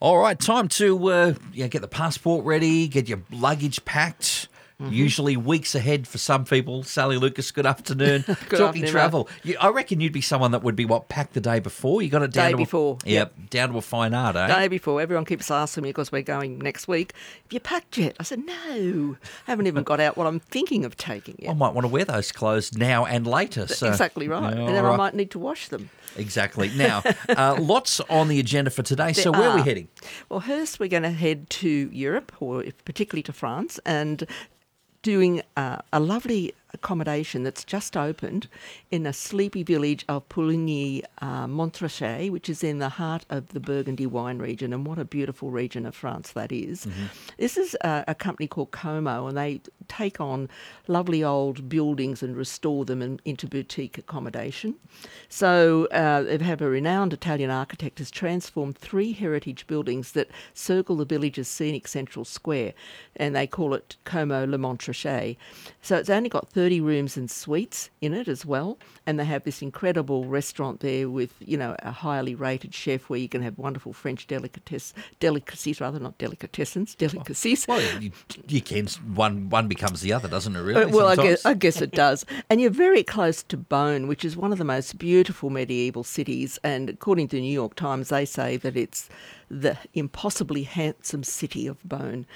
All right, time to uh, yeah, get the passport ready, get your luggage packed. Mm-hmm. Usually weeks ahead for some people. Sally Lucas, good afternoon. Talking afternoon, travel, you, I reckon you'd be someone that would be what packed the day before. You got it down Day to before, A, yep, down to a fine art, eh? Day before, everyone keeps asking me because we're going next week. Have you packed yet? I said no. I haven't even got out what I'm thinking of taking yet. I might want to wear those clothes now and later. So. exactly right. And then all I might need to wash them. Exactly. Now, uh, lots on the agenda for today. so where are we heading? Well, first we're going to head to Europe, or particularly to France, and doing uh, a lovely accommodation that's just opened in a sleepy village of Puligny uh, Montrachet, which is in the heart of the Burgundy wine region. And what a beautiful region of France that is. This is a, a company called Como, and they take on lovely old buildings and restore them in, into boutique accommodation. So uh, they have a renowned Italian architect has transformed three heritage buildings that circle the village's scenic central square, and they call it Como Le Montrachet. So it's only got 30 rooms and suites in it as well, and they have this incredible restaurant there with you know a highly rated chef where you can have wonderful French delicates, delicacies rather not delicatessens, delicacies. Well, you, you can. One one becomes the other, doesn't it? Really? Uh, well, I guess. I guess it does. And you're very close to Beaune, which is one of the most beautiful medieval cities. And according to the New York Times, they say that it's the impossibly handsome city of Beaune.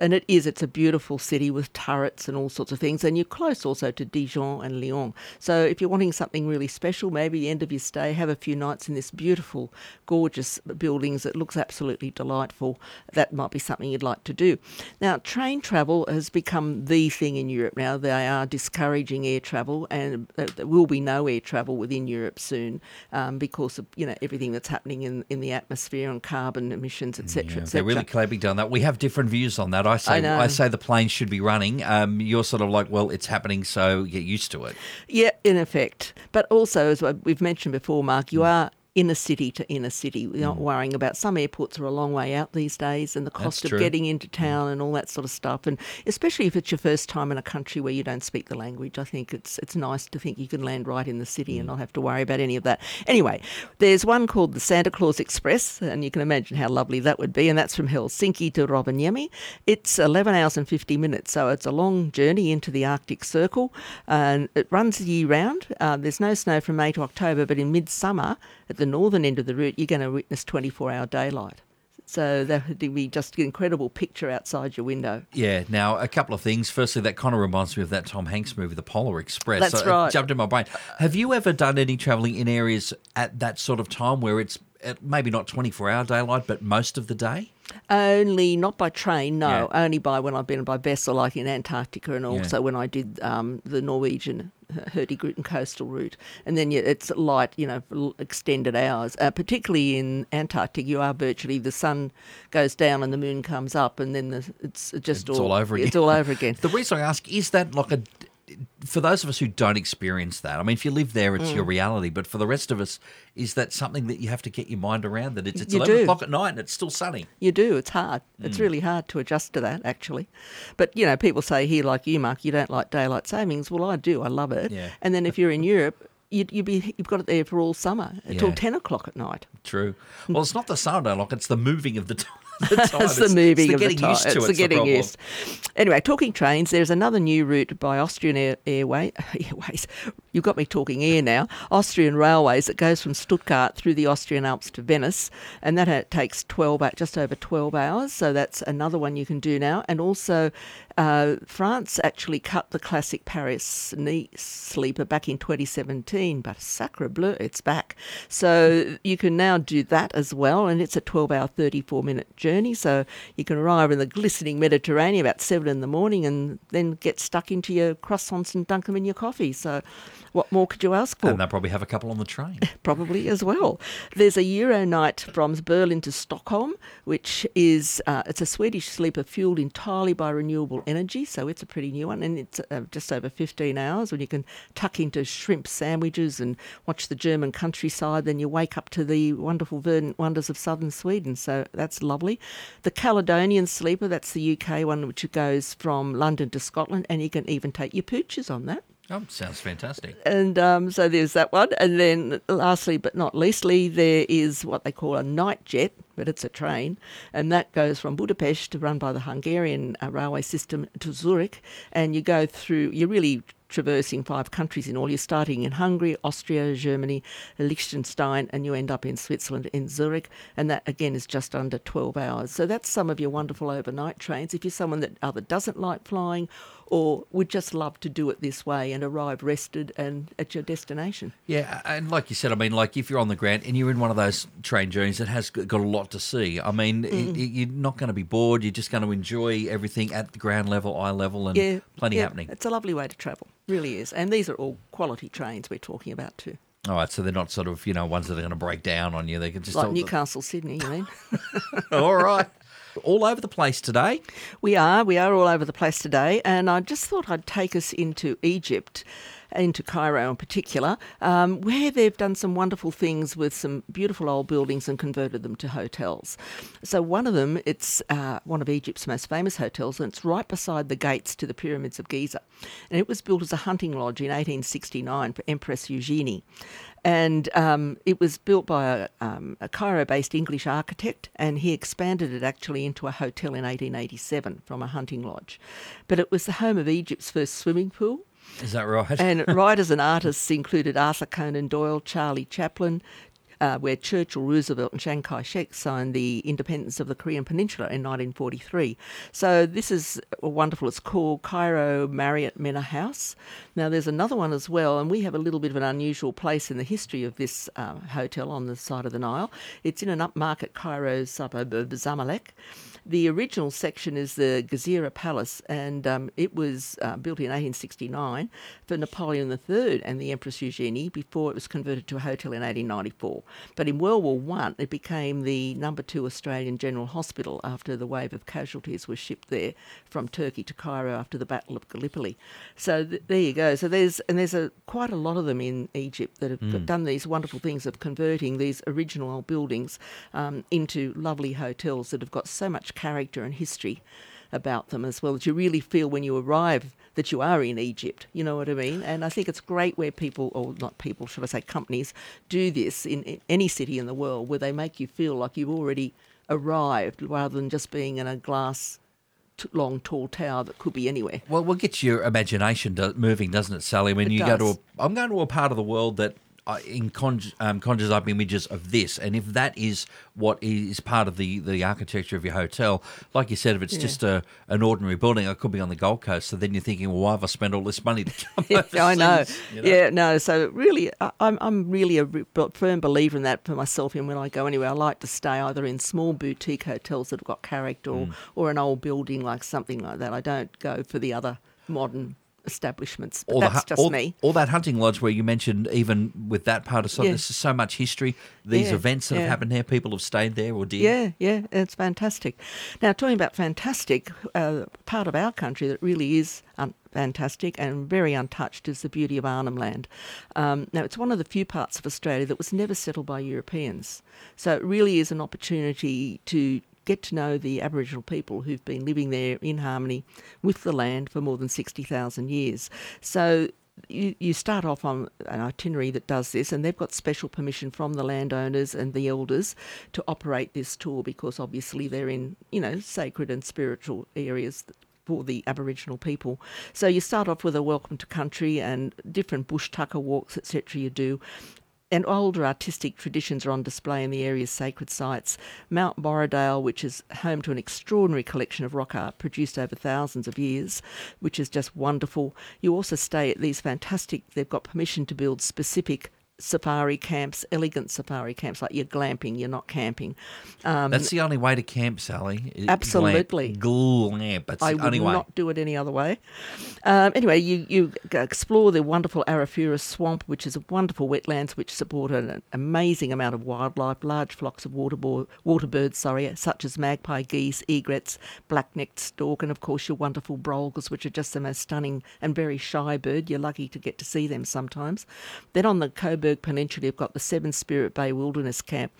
And it is, it's a beautiful city with turrets and all sorts of things. And you're close also to Dijon and Lyon. So if you're wanting something really special, maybe the end of your stay, have a few nights in this beautiful, gorgeous buildings It looks absolutely delightful. That might be something you'd like to do. Now, train travel has become the thing in Europe now. They are discouraging air travel, and there there will be no air travel within Europe soon um, because of you know everything that's happening in, in the atmosphere and carbon emissions, etc. Yeah, etc. they're really clamping down that. We have different views on that. I say know. I, say the plane should be running. Um, you're sort of like, well, it's happening, so get used to it. Yeah, in effect. But also, as we've mentioned before, Mark, Mm. you are inner city to inner city. We're not worrying about some airports are a long way out these days and the cost That's of true. getting into town and all that sort of stuff. And especially if it's your first time in a country where you don't speak the language, I think it's it's nice to think you can land right in the city Mm. and not have to worry about any of that. Anyway, there's one called the Santa Claus Express, and you can imagine how lovely that would be. And that's from Helsinki to Rovaniemi. It's 11 hours and 50 minutes, so it's a long journey into the Arctic Circle, and it runs year round. Uh, there's no snow from May to October, but in midsummer, at the northern end of the route, you're going to witness 24-hour daylight. So that would be just an incredible picture outside your window. Yeah. Now, a couple of things. Firstly, that kind of reminds me of that Tom Hanks movie, The Polar Express. That's So it right. jumped in my brain. Have you ever done any travelling in areas at that sort of time where it's maybe not 24 hour daylight, but most of the day? Only not by train, no. Yeah. Only by when I've been by vessel, like in Antarctica, and also when I did um, the Norwegian Hurtigruten coastal route. And then yeah, it's light, you know, extended hours. Uh, particularly in Antarctica, you are virtually the sun goes down and the moon comes up, and then the, it's just It's all over again. It's all over again. The reason I ask is that like a for those of us who don't experience that. I mean, if you live there, it's Mm. your reality. But for the rest of us, is that something that you have to get your mind around? That it's, it's eleven do. o'clock at night and it's still sunny. You do. It's hard. Mm. It's really hard to adjust to that, actually. But you know, people say here, like you, Mark, you don't like daylight savings. Well, I do. I love it. Yeah. And then if you're in Europe, you'd, you'd be you've got it there for all summer until Yeah. ten o'clock at night. True. Well, it's not the sun I like; it's the moving of the time. The time. It's the moving the of the time. used to it's it's the the getting problem. used. Anyway, talking trains, there's another new route by Austrian Air, Airway, Airways. You've got me talking air now. Austrian Railways that goes from Stuttgart through the Austrian Alps to Venice, and that takes 12 just over 12 hours. So that's another one you can do now. And also, uh, France actually cut the classic Paris Nice sleeper back in 2017, but sacre bleu, it's back. So you can now do that as well, and it's a 12 hour, 34 minute journey. So you can arrive in the glistening Mediterranean about 7 in the morning and then get stuck into your croissants and dunk them in your coffee. So what more could you ask for? And they'll probably have a couple on the train. probably as well. There's a Euro night from Berlin to Stockholm, which is uh, it's a Swedish sleeper fueled entirely by renewable energy, so it's a pretty new one, and it's uh, just over 15 hours when you can tuck into shrimp sandwiches and watch the German countryside. Then you wake up to the wonderful verdant wonders of southern Sweden, so that's lovely. The Caledonian sleeper, that's the UK one, which goes from London to Scotland, and you can even take your pooches on that. oh, sounds fantastic. And um, so there's that one. And then lastly but not leastly, there is what they call a Nightjet, but it's a train, and that goes from Budapest, run by the Hungarian uh, railway system, to Zurich, and you go through. You really traversing five countries in all. You're starting in Hungary, Austria, Germany, Liechtenstein, and you end up in Switzerland, in Zurich. And that, again, is just under 12 hours. So that's some of your wonderful overnight trains. If you're someone that either doesn't like flying or would just love to do it this way and arrive rested and at your destination. Yeah, and like you said, I mean, like if you're on the ground and you're in one of those train journeys that has got a lot to see, I mean, mm. you're not going to be bored. You're just going to enjoy everything at the ground level, eye level, and yeah, plenty yeah, happening. It's a lovely way to travel, really is. And these are all quality trains we're talking about too. All right, so they're not sort of you know ones that are going to break down on you. They can just like Newcastle, Sydney. You mean? all right all over the place today. We are. We are all over the place today. And I just thought I'd take us into Egypt into Cairo in particular, um, where they've done some wonderful things with some beautiful old buildings and converted them to hotels. So one of them, it's uh, one of Egypt's most famous hotels, and it's right beside the gates to the pyramids of Giza. And it was built as a hunting lodge in 1869 for Empress Eugenie and um, it was built by a, um, a Cairo-based English architect, and he expanded it actually into a hotel in 1887 from a hunting lodge. But it was the home of Egypt's first swimming pool. Is that right? and writers and artists included Arthur Conan Doyle, Charlie Chaplin, uh, where Churchill, Roosevelt, and Chiang Kai shek signed the independence of the Korean Peninsula in 1943. So this is wonderful. It's called Cairo Marriott Mena House. Now, there's another one as well, and we have a little bit of an unusual place in the history of this uh, hotel on the side of the Nile. It's in an upmarket Cairo suburb of Zamalek. The original section is the Gezira Palace, and um, it was uh, built in 1869 for Napoleon III and the Empress Eugenie before it was converted to a hotel in 1894. But in World War One, it became the number two Australian General Hospital after the wave of casualties was shipped there from Turkey to Cairo after the Battle of Gallipoli. So th- there you go. So there's and there's a quite a lot of them in Egypt that have mm. done these wonderful things of converting these original old buildings um, into lovely hotels that have got so much character and history about them as well that you really feel when you arrive that you are in Egypt. You know what I mean? And I think it's great where people, or not people, should I say, companies, do this in, in any city in the world where they make you feel like you've already arrived rather than just being in a glass long, tall tower that could be anywhere. Well, what gets your imagination moving, doesn't it, Sally? When it you does. go to a, I'm going to a part of the world that in conj- um, conjures up images of this, and if that is what is part of the, the architecture of your hotel, like you said, if it's yeah. just a an ordinary building, it could be on the Gold Coast. So then you're thinking, well, why have I spent all this money to come? yeah, I know. You know. Yeah, no. So really, I'm I'm really a firm believer in that for myself. And when I go anywhere, I like to stay either in small boutique hotels that have got character, or, mm. or an old building like something like that. I don't go for the other modern establishments. But that's the, just all, me. All that hunting lodge where you mentioned, even with that part of something, yeah. there's so much history. These yeah, events that yeah. have happened there, people have stayed there or did. Yeah, yeah, it's fantastic. Now, talking about fantastic, uh, part of our country that really is un- fantastic and very untouched is the beauty of Arnhem Land. Um, now, it's one of the few parts of Australia that was never settled by Europeans. So it really is an opportunity to get to know the Aboriginal people who've been living there in harmony with the land for more than 60,000 years. So you, you start off on an itinerary that does this, and they've got special permission from the landowners and the elders to operate this tour because obviously they're in, you know, sacred and spiritual areas for the Aboriginal people. So you start off with a welcome to country and different bush tucker walks, etc. You do, and older artistic traditions are on display in the area's sacred sites. Mount Borradaile, which is home to an extraordinary collection of rock art produced over thousands of years, which is just wonderful. You also stay at these fantastic, they've got permission to build specific safari camps, elegant safari camps, like you're glamping, you're not camping. Um, That's the only way to camp, Sally. Absolutely. Glamp. That's I the only would way. not do it any other way. Um, anyway, you, you explore the wonderful Arafura swamp, which is a wonderful wetlands which support an amazing amount of wildlife, large flocks of water, water birds, sorry, such as magpie geese, egrets, black-necked stork, and of course your wonderful brolgas, which are just the most stunning and very shy bird. You're lucky to get to see them sometimes. Then on the Cobourg Peninsula, you've got the Seven Spirit Bay Wilderness Camp.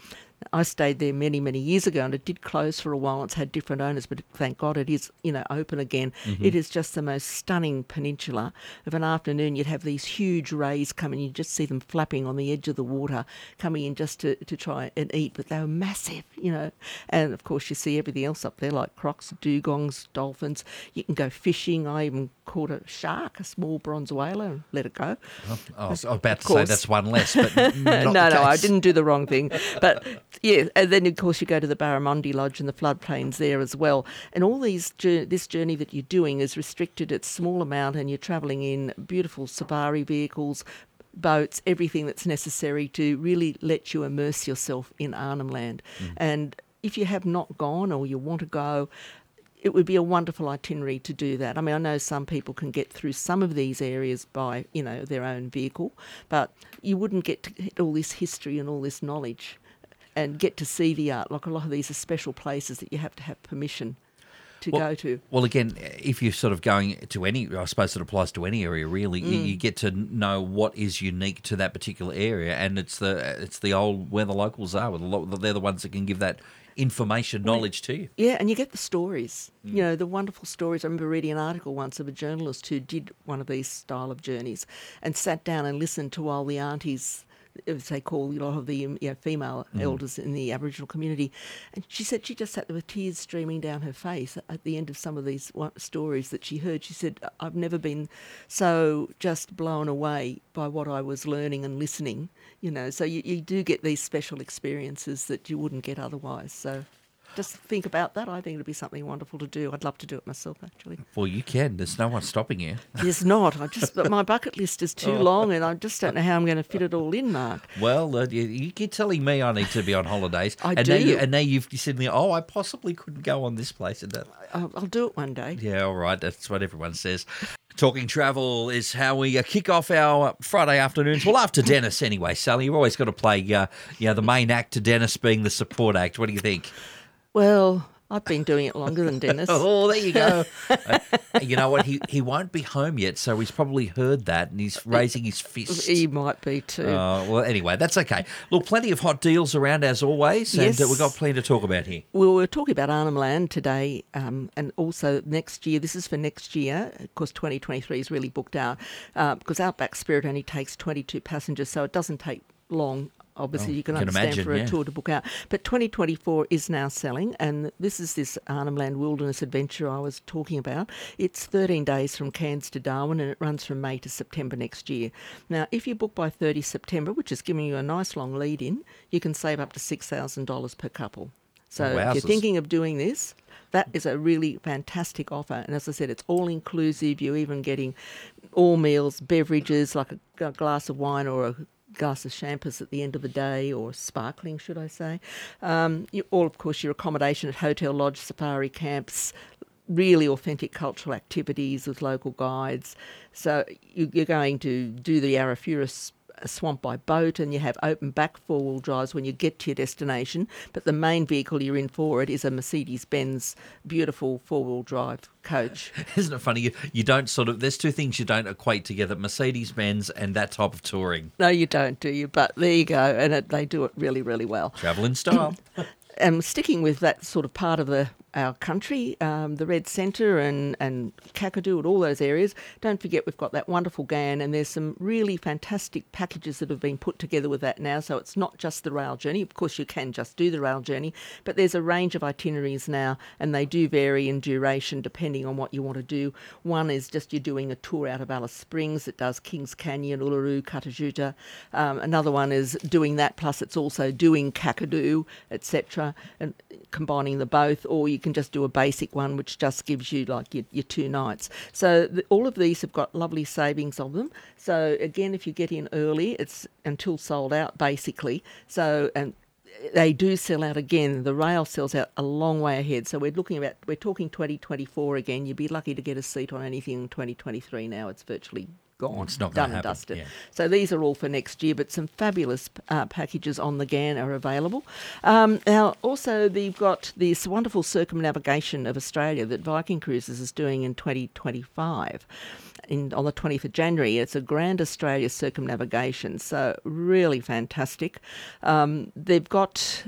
I stayed there many, many years ago, and it did close for a while. It's had different owners, but thank God it is, you know, open again. Mm-hmm. It is just the most stunning peninsula. Of an afternoon, you'd have these huge rays coming. You'd just see them flapping on the edge of the water, coming in just to, to try and eat. But they were massive, you know. And of course, you see everything else up there, like crocs, dugongs, dolphins. You can go fishing. I even caught a shark, a small bronze whaler, and let it go. Oh, I was about to say that's one less, but no, no, I didn't do the wrong thing. But yeah, and then of course you go to the Barramundi Lodge and the floodplains there as well. And all these this journey that you're doing is restricted at small amount, and you're travelling in beautiful safari vehicles, boats, everything that's necessary to really let you immerse yourself in Arnhem Land. Mm. And if you have not gone or you want to go, it would be a wonderful itinerary to do that. I mean, I know some people can get through some of these areas by, you know, their own vehicle, but you wouldn't get to get all this history and all this knowledge and get to see the art. Like a lot of these are special places that you have to have permission to well, go to. Well, again, if you're sort of going to any, I suppose it applies to any area really. Mm. You, you, get to know what is unique to that particular area, and it's the it's the old where the locals are. They're the ones that can give that information, knowledge to you. Yeah, and you get the stories. Mm. You know, the wonderful stories. I remember reading an article once of a journalist who did one of these style of journeys and sat down and listened to all the aunties as they call a lot of the you know, female mm. elders in the Aboriginal community. And she said she just sat there with tears streaming down her face at the end of some of these stories that she heard. She said, I've never been so just blown away by what I was learning and listening, you know. So you, you do get these special experiences that you wouldn't get otherwise. So just think about that. I think it'd be something wonderful to do. I'd love to do it myself, actually. Well, you can. There's no one stopping you. There's not. I just, but my bucket list is too oh. long, and I just don't know how I'm going to fit it all in, Mark. Well, uh, you, you, keep telling me I need to be on holidays. I and do. Now you, and now you've said to me, oh, I possibly couldn't go on this place and that. I'll, I'll do it one day. Yeah, all right. That's what everyone says. Talking travel is how we uh, kick off our Friday afternoons. Well, after Dennis, anyway, Sally. You've always got to play, uh, you know, the main act to Dennis being the support act. What do you think? Well, I've been doing it longer than Dennis. oh, there you go. uh, you know what? He he won't be home yet, so he's probably heard that and he's raising his fist. He might be too. Uh, well, anyway, that's okay. Look, plenty of hot deals around as always, and uh, we've got plenty to talk about here. Well, we're talking about Arnhem Land today, um, and also next year. This is for next year. Of course, 2023 is really booked out uh, because Outback Spirit only takes 22 passengers, so it doesn't take long obviously oh, you can, can understand imagine, for a yeah. tour to book out. But 2024 is now selling, and this is this Arnhem Land Wilderness Adventure I was talking about. It's 13 days from Cairns to Darwin, and it runs from May to September next year. Now, if you book by 30 September, which is giving you a nice long lead in, you can save up to $6,000 per couple. So oh, if you're thinking of doing this, that is a really fantastic offer. And as I said, it's all inclusive. You're even getting all meals, beverages like a, a glass of wine or a glass of champers at the end of the day, or sparkling, should I say. Um, you, all, of course, your accommodation at hotel, lodge, safari camps, really authentic cultural activities with local guides. So you, are going to do the Arafura swamp by boat and you have open back four wheel drives when you get to your destination. But the main vehicle you're in for it is a Mercedes Benz beautiful four wheel drive coach. Isn't it funny? You, you don't sort of, there's two things you don't equate together Mercedes Benz and that type of touring. No, you don't, do you? But there you go. And it, they do it really, really well. Travel in style. and sticking with that sort of part of the our country, um, the Red Centre and, and Kakadu and all those areas. Don't forget we've got that wonderful Ghan and there's some really fantastic packages that have been put together with that now. So it's not just the rail journey. Of course, you can just do the rail journey, but there's a range of itineraries now and they do vary in duration depending on what you want to do. One is just you're doing a tour out of Alice Springs that does Kings Canyon, Uluru, Kata Tjuta. Um, another one is doing that plus it's also doing Kakadu, etc., and combining the both, or you can just do a basic one, which just gives you like your, your two nights. So the, all of these have got lovely savings of them. So again, if you get in early, it's until sold out basically. So and they do sell out again. The rail sells out a long way ahead. So we're looking about we're talking 2024 again. You'd be lucky to get a seat on anything in 2023 now. It's virtually gone, it's not done and dusted. Yeah. So these are all for next year, but some fabulous uh, packages on the Ghan are available. Um, now, also, they've got this wonderful circumnavigation of Australia that Viking Cruises is doing in 2025. In, on the 20th of January. It's a Grand Australia circumnavigation, so really fantastic. Um, they've got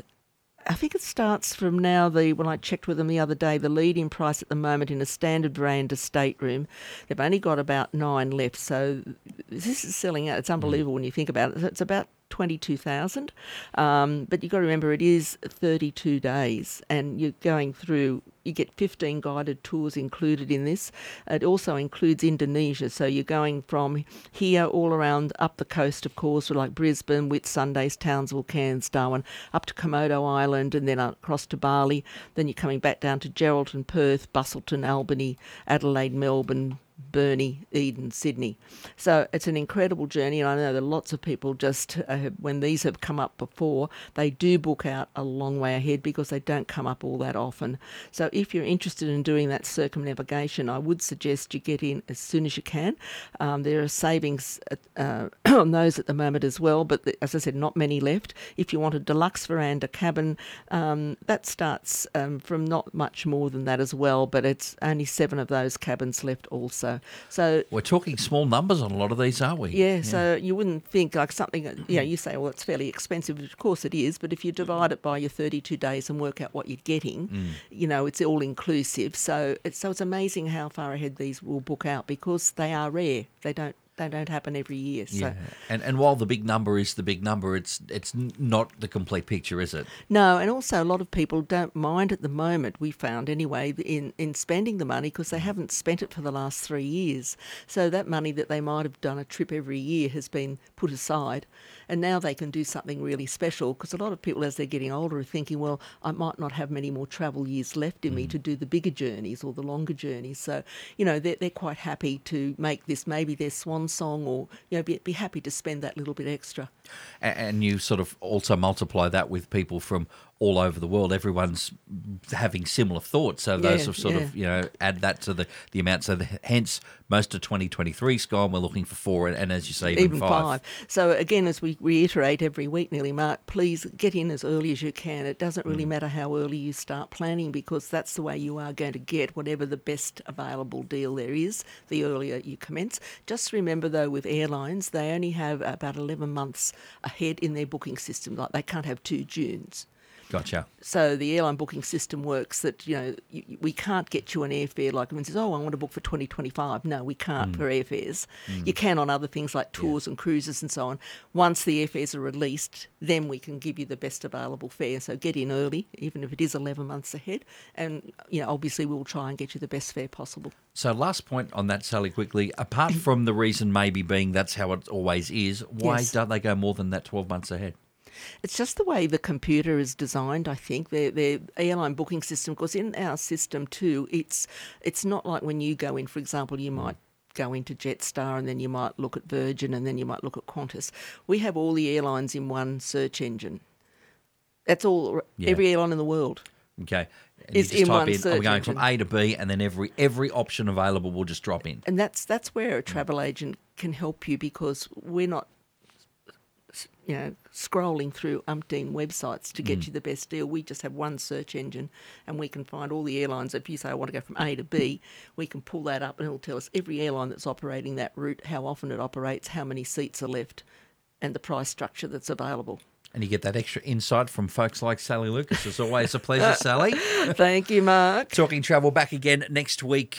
I think it starts from now. The when I checked with them the other day, the lead-in price at the moment in a standard veranda stateroom, they've only got about nine left. So this is selling out. It's unbelievable mm. when you think about it. It's about 22,000. Um, but you've got to remember it is 32 days and you're going through, you get 15 guided tours included in this. It also includes Indonesia. So you're going from here all around up the coast, of course, like Brisbane, Whitsundays, Townsville, Cairns, Darwin, up to Komodo Island and then across to Bali. Then you're coming back down to Geraldton, Perth, Busselton, Albany, Adelaide, Melbourne, Burnie, Eden, Sydney. So it's an incredible journey, and I know that lots of people just, uh, when these have come up before, they do book out a long way ahead because they don't come up all that often. So if you're interested in doing that circumnavigation, I would suggest you get in as soon as you can. Um, there are savings uh, on those at the moment as well, but the, as I said, not many left. If you want a deluxe veranda cabin, um, that starts um, from not much more than that as well, but it's only seven of those cabins left also. So we're talking small numbers on a lot of these, aren't we? Yeah. yeah. So you wouldn't think like something. You know, you say, well, it's fairly expensive. Of course it is, but if you divide it by your 32 days and work out what you're getting, mm. you know, it's all inclusive. So it's so it's amazing how far ahead these will book out because they are rare. They don't they don't happen every year. So. Yeah, and and while the big number is the big number, it's it's not the complete picture, is it? No, and also a lot of people don't mind at the moment. We found anyway in in spending the money because they haven't spent it for the last three years. So that money that they might have done a trip every year has been put aside, and now they can do something really special because a lot of people, as they're getting older, are thinking, well, I might not have many more travel years left in mm. me to do the bigger journeys or the longer journeys. So, you know, they're, they're quite happy to make this maybe their swan song or, you know, be, be happy to spend that little bit extra. And you sort of also multiply that with people from all over the world, everyone's having similar thoughts. So those yeah, have sort yeah. of, you know, add that to the, the amount. So the, hence, most of 2023 is gone. We're looking for four, and, and as you say, even, even five. five. So again, as we reiterate every week, nearly, Mark, please get in as early as you can. It doesn't really mm. matter how early you start planning because that's the way you are going to get whatever the best available deal there is the earlier you commence. Just remember, though, with airlines, they only have about 11 months ahead in their booking system. Like they can't have two Junes. Gotcha. So the airline booking system works that you know you, we can't get you an airfare like when says, "Oh, I want to book for 2025." No, we can't mm. for airfares. Mm. You can on other things like tours yeah. and cruises and so on. Once the airfares are released, then we can give you the best available fare. So get in early, even if it is 11 months ahead, and you know obviously we'll try and get you the best fare possible. So last point on that, Sally, quickly. Apart from the reason maybe being that's how it always is, why yes. don't they go more than that 12 months ahead? It's just the way the computer is designed. I think the the airline booking system, because in our system too, it's it's not like when you go in. For example, you might go into Jetstar and then you might look at Virgin and then you might look at Qantas. We have all the airlines in one search engine. That's all. Yeah. Every airline in the world. Okay. And is in one in, search going engine. from A to B, and then every every option available will just drop in. And that's that's where a mm. travel agent can help you because we're not you know, scrolling through umpteen websites to get mm. you the best deal. We just have one search engine and we can find all the airlines. If you say, I want to go from A to B, we can pull that up and it'll tell us every airline that's operating that route, how often it operates, how many seats are left, and the price structure that's available. And you get that extra insight from folks like Sally Lucas. It's always a pleasure, Sally. Thank you, Mark. Talking travel back again next week.